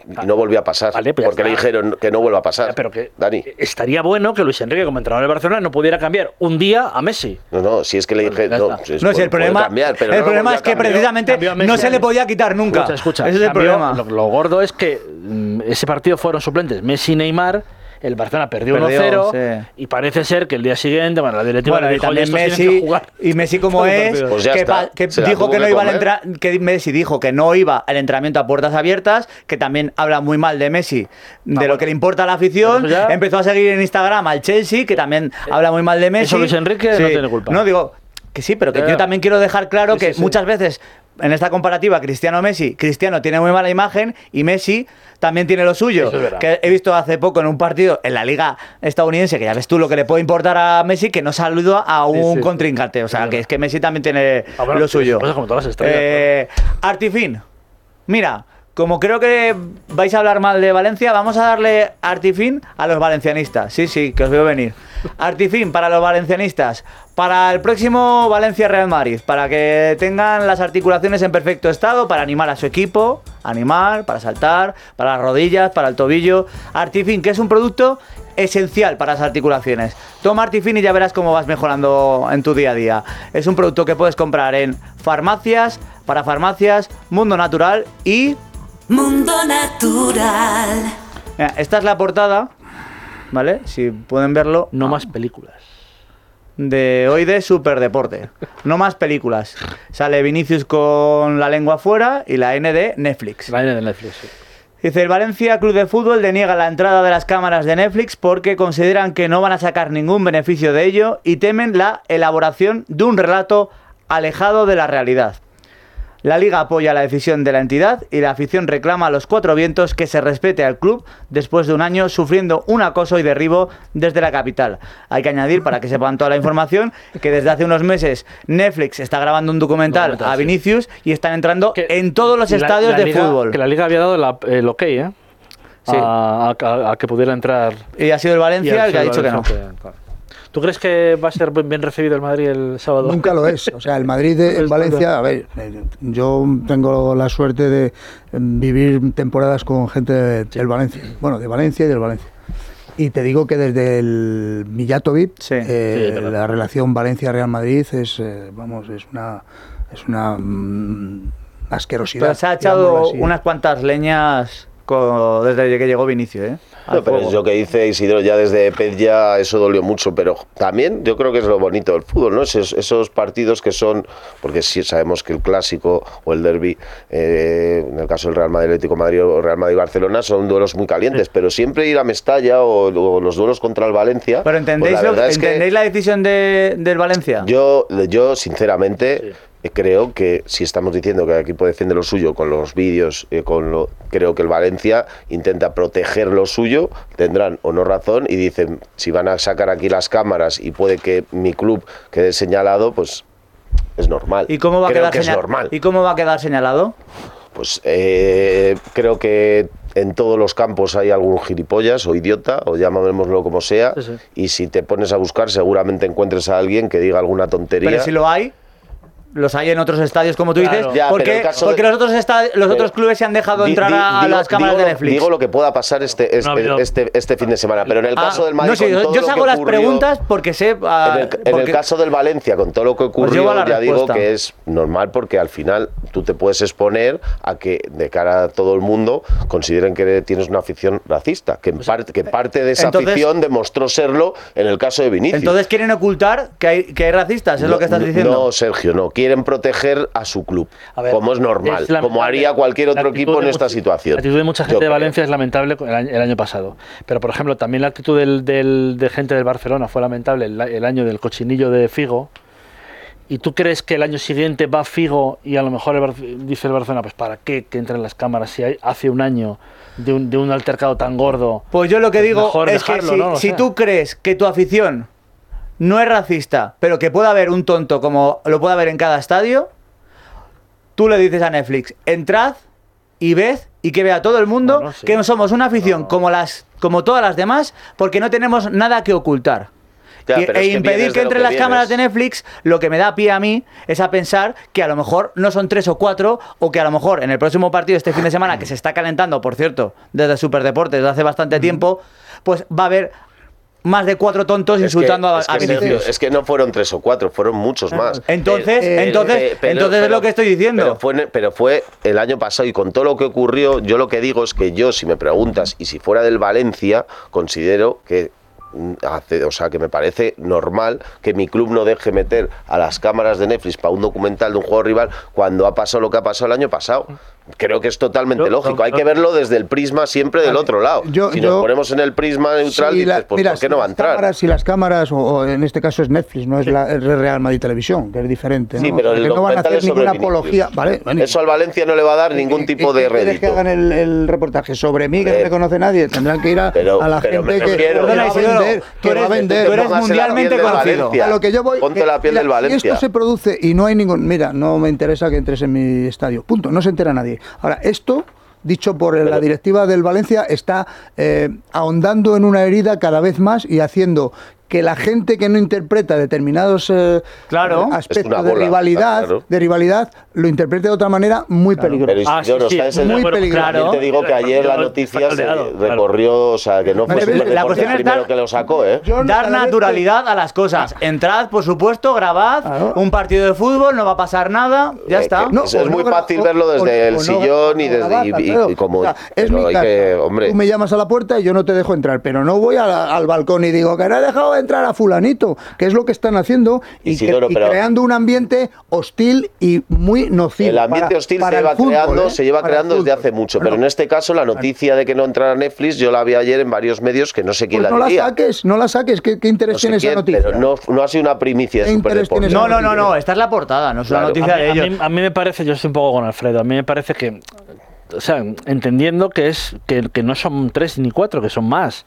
Y no volvió a pasar. Vale, pues porque le dijeron que no vuelva a pasar. Pero que Dani. estaría bueno que Luis Enrique, como entrenador de Barcelona, no pudiera cambiar un día a Messi. No, no, si es que le dije. ya No, si No, si puede- el problema, cambiar, pero el no problema es que cambiar. precisamente Cambió a Messi no se le podía quitar nunca. Escucha, escucha. Ese es el Cambió- problema. Lo, lo gordo es que mm, ese partido fueron suplentes Messi y Neymar. El Barcelona perdió, Perdió, 1-0 sí. y parece ser que el día siguiente, bueno, la directiva Bueno, le y dijo, "Oye, también estos tienen que Messi, jugar". y Messi como es. Pues que, está, dijo que no que iba entrar, que Messi dijo que no iba al entrenamiento a puertas abiertas, que también habla muy mal de Messi, de lo que le importa a la afición, ya- empezó a seguir en Instagram al Chelsea, que también habla muy mal de Messi. Eso Luis Enrique no tiene culpa. No digo que sí, pero que yo también quiero dejar claro Sí, que sí, sí. muchas veces en esta comparativa Cristiano-Messi, Cristiano tiene muy mala imagen y Messi también tiene lo suyo. Es que he visto hace poco en un partido en la liga estadounidense, que ya ves tú lo que le puede importar a Messi, que no saluda a un Sí, sí, sí. contrincante. O sea, que es que Messi también tiene Ah, bueno, lo suyo. como todas las estrellas, Eh, Artifin, mira, como creo que vais a hablar mal de Valencia, vamos a darle Artifin a los valencianistas. Sí, sí, que os veo venir. Artifin para los valencianistas. Para el próximo Valencia-Real Madrid, para que tengan las articulaciones en perfecto estado, para animar a su equipo, animar, para saltar, para las rodillas, para el tobillo. Artifin, que es un producto esencial para las articulaciones. Toma Artifin y ya verás cómo vas mejorando en tu día a día. Es un producto que puedes comprar en farmacias, para farmacias, Mundo Natural y... Mundo Natural. Mira, esta es la portada, ¿vale? Si pueden verlo. No más películas. De hoy de Superdeporte. No más películas. Sale Vinicius con la lengua afuera y la N de Netflix. La N de Netflix, sí. Dice, el Valencia Club de Fútbol deniega la entrada de las cámaras de Netflix porque consideran que no van a sacar ningún beneficio de ello y temen la elaboración de un relato alejado de la realidad. La liga apoya la decisión de la entidad y la afición reclama a los cuatro vientos que se respete al club después de un año sufriendo un acoso y derribo desde la capital. Hay que añadir, para que sepan toda la información, que desde hace unos meses Netflix está grabando un documental, a. Vinicius y están entrando en todos los estadios la de liga- fútbol. Que la liga había dado la- el ok, ¿eh? Sí. A, a- a que pudiera entrar. Y ha sido el Valencia el que ha dicho que no. Claro. ¿Tú crees que va a ser bien recibido el Madrid el sábado? Nunca lo es. O sea, el Madrid de- en Valencia, a ver, eh, yo tengo la suerte de eh, vivir temporadas con gente de- del Valencia. Bueno, de Valencia y del Valencia. Y te digo que desde el Mijatovic, eh, Sí, verdad. la relación Valencia-Real Madrid es, eh, vamos, es una, es una mm, asquerosidad. Pero se ha echado unas cuantas leñas co- desde que llegó Vinicius, ¿eh? No, pero es lo que dice Isidro, ya desde Pez ya eso dolió mucho, pero también yo creo que es lo bonito del fútbol, ¿no? Esos, esos partidos que son, porque sí sabemos que el clásico o el derby, eh, en el caso del Real Madrid Atlético Madrid o Real Madrid Barcelona, son duelos muy calientes, pero siempre ir a Mestalla o, o los duelos contra el Valencia. Pero pues ¿entendéis, la lo- verdad es que ¿entendéis la decisión de, del Valencia? yo, yo sinceramente, creo que si estamos diciendo que el equipo defiende lo suyo con los vídeos, eh, con lo, creo que el Valencia intenta proteger lo suyo, tendrán o no razón y dicen, si van a sacar aquí las cámaras y puede que mi club quede señalado, pues es normal. ¿Y cómo va a quedar que es normal. ¿Y cómo va a quedar señalado? Pues eh, creo que en todos los campos hay algún gilipollas o idiota, o llamémoslo como sea, Sí, sí. y si te pones a buscar seguramente encuentres a alguien que diga alguna tontería. Pero si lo hay, los hay en otros estadios, como tú Claro. dices. Ya, ¿Por pero qué? el caso Porque de- los otros, esta- los Pero- otros clubes se han dejado Di- entrar di- a, digo- las cámaras digo de Netflix. Digo lo que pueda pasar este, este, No este, este fin de semana, pero en el Ah, caso del Madrid. no sé, con yo, todo yo lo que las ocurrió- preguntas porque sé. ah, En el, en el porque- caso del Valencia, con todo lo que a ocurrió, ya digo respuesta. que es normal porque al final tú te puedes exponer a que de cara a todo el mundo consideren que tienes una afición racista, que, en parte, que parte de esa Pues, Entonces- afición demostró serlo en el caso de Vinicius. Entonces quieren ocultar que hay, que hay racistas, es lo que estás No, diciendo. No, Sergio, no. Quieren proteger a su club, A ver, como es normal, es como haría cualquier otro equipo en esta mucha- situación. La actitud de mucha Yo gente de creo. Valencia es lamentable el año, el año pasado. Pero, por ejemplo, también la actitud del, del- de gente del Barcelona fue lamentable el, el año del cochinillo de Figo. ¿Y tú crees que el año siguiente va Figo y a lo mejor el Bar- dice el Barcelona, pues ¿para qué que entren las cámaras si hay- hace un año de un, de un altercado tan gordo? Pues yo lo que digo mejor es que dejarlo, si, ¿no? Si tú crees que tu afición no es racista, pero que pueda haber un tonto como lo puede haber en cada estadio, tú le dices a Netflix, entrad y ved y que vea todo el mundo Bueno, sí. que no somos una afición como las como todas las demás porque no tenemos nada que ocultar. Ya, e que impedir que que las cámaras de. Netflix, lo que me da pie a mí es a pensar que a lo mejor no son tres o cuatro, o que a lo mejor en el próximo partido este fin de semana, que se está calentando, por cierto, desde Superdeportes desde hace bastante tiempo, pues va a haber más de cuatro tontos Es que- insultando a, es, a Vinicius. Es que no fueron tres o cuatro, fueron muchos más. Entonces, entonces, eh, pero- entonces es lo que estoy diciendo. Pero fue, pero fue el año pasado y con todo lo que ocurrió, yo lo que digo es que yo, si me preguntas, y si fuera del Valencia, considero que mm, hace, o sea, que me parece normal que mi club no deje meter a las cámaras de Netflix para un documental de un juego rival cuando ha pasado lo que ha pasado el año pasado. Creo que es totalmente Yo- lógico. Hay que verlo desde el prisma siempre del otro lado. yo- si yo- nos ponemos en el prisma neutral, Si la- dices, pues mira, ¿por qué si no va a entrar? cámaras- si las cámaras, o, o en este caso es Netflix, no es la Real Madrid Televisión, que es diferente. Sí, ¿no? pero el Porque no van a hacer ninguna apología. Vale, Eso al Valencia no le va a dar ningún tipo de ¿Qué quieres rédito. que hagan el, el reportaje sobre mí, que no Eh, me conoce nadie? Tendrán que ir a, pero- a la gente que, Perdona, va a vender. tú Que va a vender. tú eres mundialmente conocido. A lo que yo voy. Ponte la piel del Y Valencia. esto se produce y no hay ningún. Mira, no me interesa que entres en mi estadio. Punto. No se entera nadie. Ahora, esto. Dicho por la directiva del Valencia, está eh, ahondando en una herida cada vez más y haciendo que la gente que no interpreta determinados eh, Claro. eh, aspectos de bola, rivalidad, claro. de rivalidad, lo interprete de otra manera muy peligrosa. Pero Ah, sí, sí, ¿sabes el- muy bueno, peligroso. También te digo que ayer la noticia se claro. recorrió, o sea, que no fue Vale, la cuestión el es primero dar- que lo sacó, ¿eh? Dar naturalidad a las cosas. Entrad, por supuesto, grabad Claro. un partido de fútbol, no va a pasar nada, ya Eh, está. que No, es, muy no fácil verlo desde o el sillón y, desde, claro. como... Es mi hombre... Tú me llamas a la puerta y yo no te dejo entrar, pero no voy al balcón y digo que no he dejado entrar a fulanito, que es lo que están haciendo, y, Isidoro, y pero- creando un ambiente hostil y muy nocivo. El ambiente para- hostil para se el lleva fútbol, creando, ¿eh? se lleva Para creando desde hace mucho, Bueno, pero en este caso la noticia de que no entrara Netflix yo la vi ayer en varios medios que no sé quién pues no la la saques, no la saques, ¿qué, qué interés No sé tiene esa noticia? pero no, no ha sido una primicia de ¿Qué interés Superdeporte. tiene No, no, no, no, esta es la portada, no es una Claro. noticia a, mí, de a ellos. mí- a mí me parece, yo estoy un poco con Alfredo, a mí me parece que, o sea, entendiendo que es que, que no son tres ni cuatro, que son más.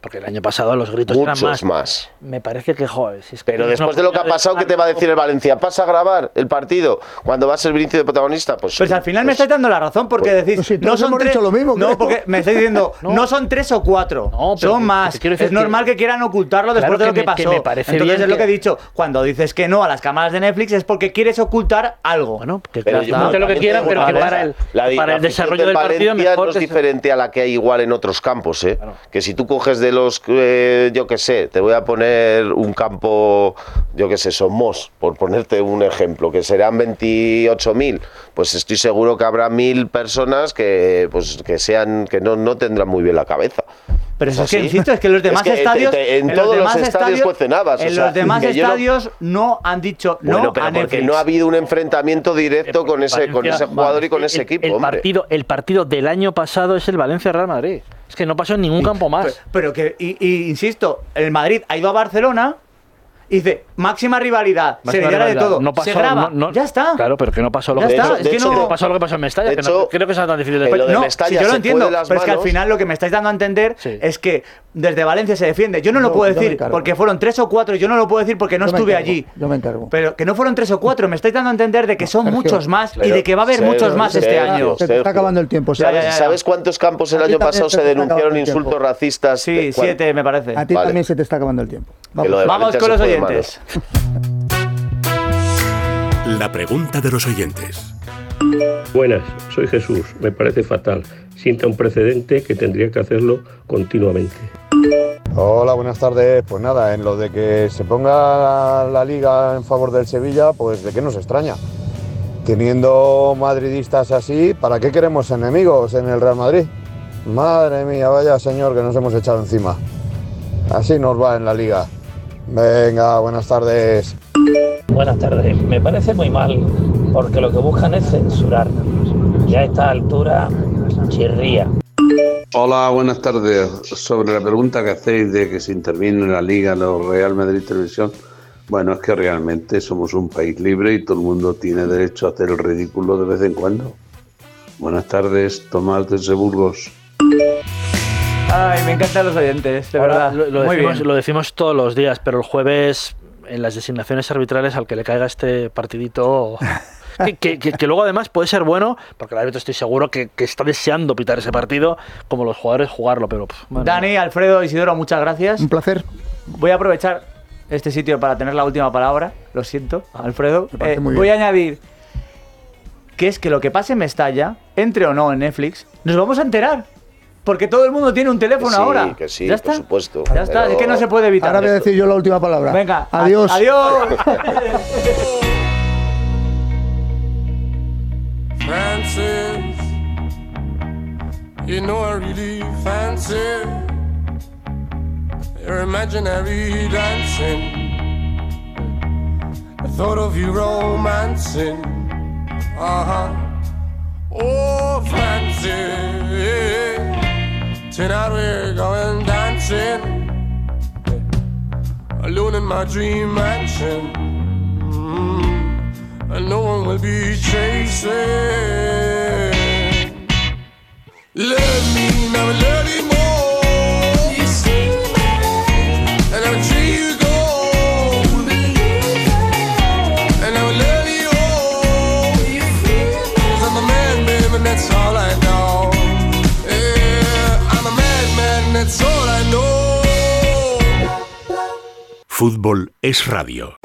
Porque el año pasado los gritos Muchos eran más. más. Me parece que, joder, si es que Pero es después de lo que ha pasado, ¿qué te va a decir el Valencia? ¿Pasa a grabar el partido cuando va a ser Vinicius de protagonista? Pues, Pues al final me estáis dando la razón porque decís, Pues si no son hemos tres, dicho lo mismo, no, creo. porque me estáis diciendo, no, son tres o cuatro, No, pero son más. decir es normal que- quieran ocultarlo después Claro de lo que que me- que pasó. me parece Entonces bien es lo que he dicho, cuando dices que no a las cámaras de Netflix es porque quieres ocultar algo. Bueno, que Pero yo- lo que quieran, pero que para el, para desarrollo del partido Valencia mejor no es diferente a la que hay igual en otros campos, ¿eh? Que si tú coges de los, eh, yo qué sé, te voy a poner un campo, yo qué sé, Somos, por ponerte un ejemplo, que serán 28.000, pues estoy seguro que habrá mil personas que, pues, que sean, que no, no tendrán muy bien la cabeza. Pero eso es que, insisto, es que los demás Es que te- estadios. te- en todos los demás estadios cuecen habas, o En sea, los demás no- estadios no, han dicho no Bueno, pero a porque Netflix. no ha habido un enfrentamiento directo con ese, con ese jugador y con el- ese equipo, el hombre. partido, el partido del año pasado es el Valencia-Real Madrid. Es que no pasó en ningún campo más. Pero, pero que, y, y insisto, el Madrid ha ido a Barcelona y dice, máxima rivalidad, Máxima se lidera de todo, No pasó, se graba, no- no- ya está. Claro, pero que no pasó lo Ya que está, pasó. es que no- no pasó lo que pasó en Mestalla, que hecho, no, creo que es tan difícil de de no, Mestalla si yo lo entiendo, pero es que al final lo que me estáis dando a entender Sí. es que desde Valencia se defiende. Yo no lo puedo decir porque fueron tres o cuatro, yo no lo puedo decir porque no estuve encargo, allí. Yo me encargo. Pero que no fueron tres o cuatro, me estáis dando a entender de que son Sergio, muchos más y de que va a haber Sergio, muchos más este año. Se te está acabando el tiempo. ¿sabes? ya, ya. ¿Sabes cuántos campos el año pasado se denunciaron insultos racistas? Sí, siete me parece. A ti también se te está acabando el tiempo. Vamos con los oyentes. La pregunta de los oyentes. Buenas, soy Jesús. Me parece fatal. Sienta un precedente que tendría que hacerlo continuamente. Hola, buenas tardes. Pues nada, en lo de que se ponga la, la liga en favor del Sevilla, pues de qué nos extraña. Teniendo madridistas así, ¿para qué queremos enemigos en el Real Madrid? Madre mía, vaya señor que nos hemos echado encima. Así nos va en la liga. Venga, buenas tardes. Buenas tardes. Me parece muy mal porque lo que buscan es censurarnos. Ya a esta altura chirría. Hola, buenas tardes. Sobre la pregunta que hacéis de que se interviene en la liga los Real Madrid Televisión, bueno, es que realmente somos un país libre y todo el mundo tiene derecho a hacer el ridículo de vez en cuando. Buenas tardes, Tomás desde Burgos. Ay, me encantan los oyentes, de Ahora, verdad. Lo, lo Muy decimos, bien. lo decimos todos los días, pero el jueves en las designaciones arbitrales al que le caiga este partidito... Que, que- que- que luego además puede ser bueno, porque el árbitro estoy seguro que, que está deseando pitar ese partido, como los jugadores jugarlo, pero... pff. Dani, Alfredo, Isidoro, muchas gracias. Un placer. Voy a aprovechar este sitio para tener la última palabra. Lo siento, Alfredo. me parece Eh, muy voy bien. a añadir que es que lo que pase en Mestalla, entre o no en Netflix, nos vamos a enterar. Porque todo el mundo tiene un teléfono Que sí, ahora. que sí, ¿Ya por está? supuesto. Ya está, Pero- es que no se puede evitar. Ahora voy a decir yo la última palabra. Venga, Adiós. Adiós. Francis, you know I really fancy your imaginary dancing. I thought of you romancing, uh huh. Oh, Francis, tonight we're going dancing alone in my dream mansion. Mm, and no one will be chasing. Love me, never love you more. That's all I know. Fútbol es radio.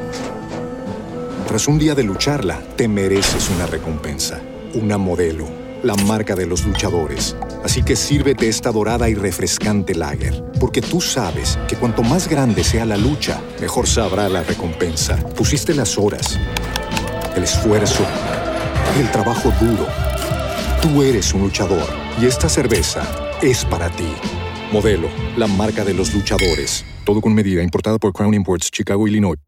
Tras un día de lucharla, te mereces una recompensa, una modelo, la marca de los luchadores. Así que sírvete esta dorada y refrescante lager, porque tú sabes que cuanto más grande sea la lucha, mejor sabrá la recompensa. Pusiste las horas, el esfuerzo, el trabajo duro. Tú eres un luchador y esta cerveza es para ti. Modelo, la marca de los luchadores. Todo con medida, importada por Crown Imports, Chicago, Illinois.